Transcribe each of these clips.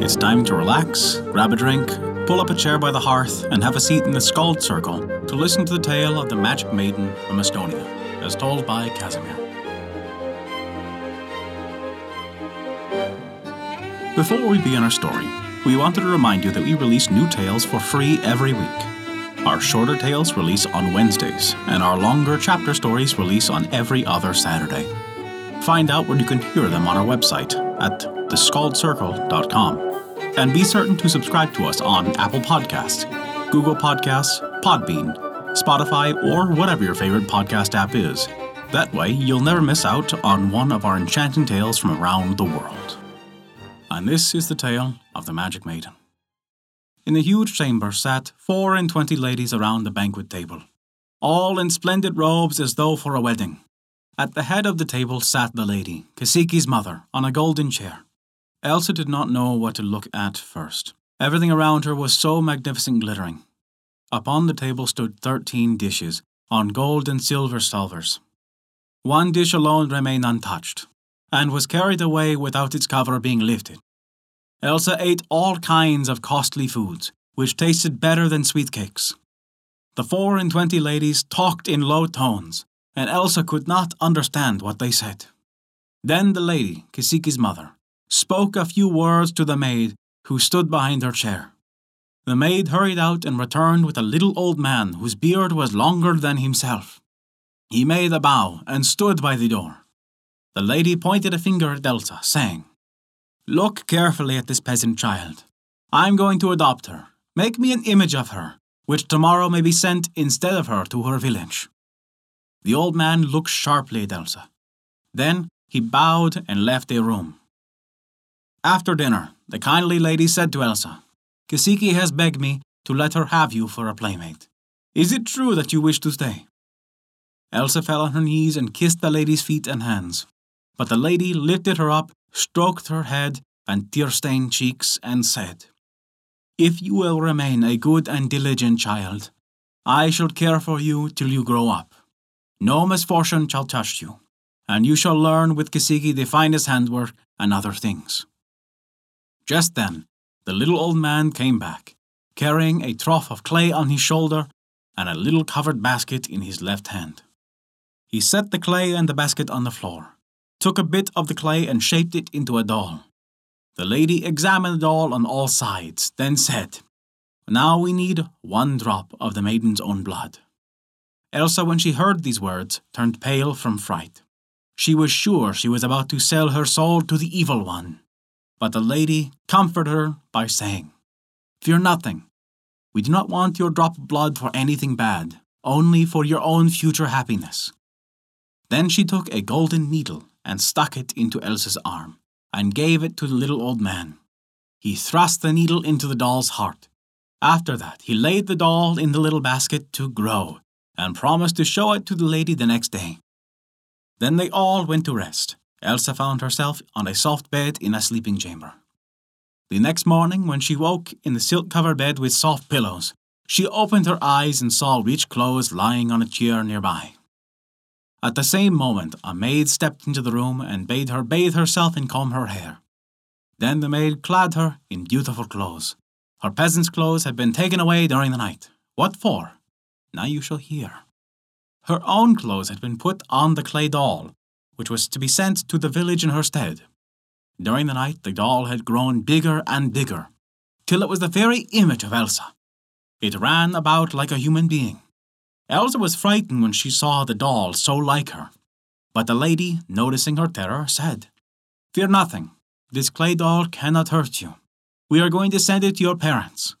It's time to relax, grab a drink, pull up a chair by the hearth, and have a seat in the Skald Circle to listen to the tale of the Magic Maiden from Estonia, as told by Casimir. Before we begin our story, we wanted to remind you that we release new tales for free every week. Our shorter tales release on Wednesdays, and our longer chapter stories release on every other Saturday. Find out where you can hear them on our website at theskaldscircle.com. And be certain to subscribe to us on Apple Podcasts, Google Podcasts, Podbean, Spotify, or whatever your favorite podcast app is. That way, you'll never miss out on one of our enchanting tales from around the world. And this is the tale of the Magic Maiden. In the huge chamber sat four and twenty ladies around the banquet table, all in splendid robes as though for a wedding. At the head of the table sat the lady, Kasiki's mother, on a golden chair. Elsa did not know what to look at first. Everything around her was so magnificent glittering. Upon the table stood thirteen dishes, on gold and silver salvers. One dish alone remained untouched, and was carried away without its cover being lifted. Elsa ate all kinds of costly foods, which tasted better than sweet cakes. The four and twenty ladies talked in low tones, and Elsa could not understand what they said. Then the lady, Kasiki's mother, spoke a few words to the maid who stood behind her chair. The maid hurried out and returned with a little old man whose beard was longer than himself. He made a bow and stood by the door. The lady pointed a finger at Elsa, saying, Look carefully at this peasant child. I'm going to adopt her. Make me an image of her, which tomorrow may be sent instead of her to her village. The old man looked sharply at Elsa. Then he bowed and left the room. After dinner, the kindly lady said to Elsa, Kisiki has begged me to let her have you for a playmate. Is it true that you wish to stay? Elsa fell on her knees and kissed the lady's feet and hands. But the lady lifted her up, stroked her head and tear stained cheeks, and said, If you will remain a good and diligent child, I shall care for you till you grow up. No misfortune shall touch you, and you shall learn with Kasiki the finest handwork and other things. Just then, the little old man came back, carrying a trough of clay on his shoulder and a little covered basket in his left hand. He set the clay and the basket on the floor, took a bit of the clay and shaped it into a doll. The lady examined the doll on all sides, then said, Now we need one drop of the maiden's own blood. Elsa, when she heard these words, turned pale from fright. She was sure she was about to sell her soul to the evil one. But the lady comforted her by saying, Fear nothing. We do not want your drop of blood for anything bad, only for your own future happiness. Then she took a golden needle and stuck it into Elsa's arm, and gave it to the little old man. He thrust the needle into the doll's heart. After that, he laid the doll in the little basket to grow, and promised to show it to the lady the next day. Then they all went to rest, Elsa found herself on a soft bed in a sleeping chamber. The next morning, when she woke in the silk covered bed with soft pillows, she opened her eyes and saw rich clothes lying on a chair nearby. At the same moment, a maid stepped into the room and bade her bathe herself and comb her hair. Then the maid clad her in beautiful clothes. Her peasant's clothes had been taken away during the night. What for? Now you shall hear. Her own clothes had been put on the clay doll, which was to be sent to the village in her stead. During the night, the doll had grown bigger and bigger, till it was the very image of Elsa. It ran about like a human being. Elsa was frightened when she saw the doll so like her. But the lady, noticing her terror, said, Fear nothing. This clay doll cannot hurt you. We are going to send it to your parents.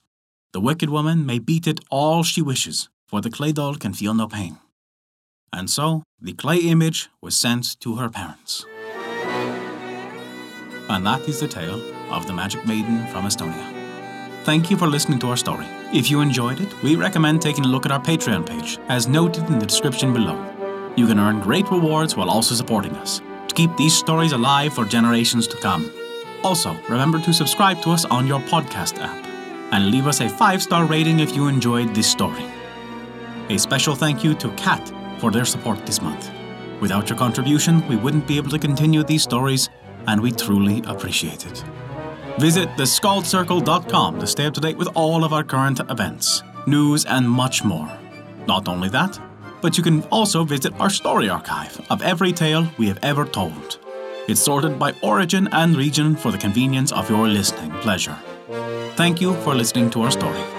The wicked woman may beat it all she wishes, for the clay doll can feel no pain and so the clay image was sent to her parents. And that is the tale of the Magic Maiden from Estonia. Thank you for listening to our story. If you enjoyed it, we recommend taking a look at our Patreon page, as noted in the description below. You can earn great rewards while also supporting us to keep these stories alive for generations to come. Also, remember to subscribe to us on your podcast app and leave us a five star rating if you enjoyed this story. A special thank you to Kat for their support this month. Without your contribution, we wouldn't be able to continue these stories, and we truly appreciate it. Visit theskaldscircle.com to stay up to date with all of our current events, news, and much more. Not only that, but you can also visit our story archive of every tale we have ever told. It's sorted by origin and region for the convenience of your listening pleasure. Thank you for listening to our story.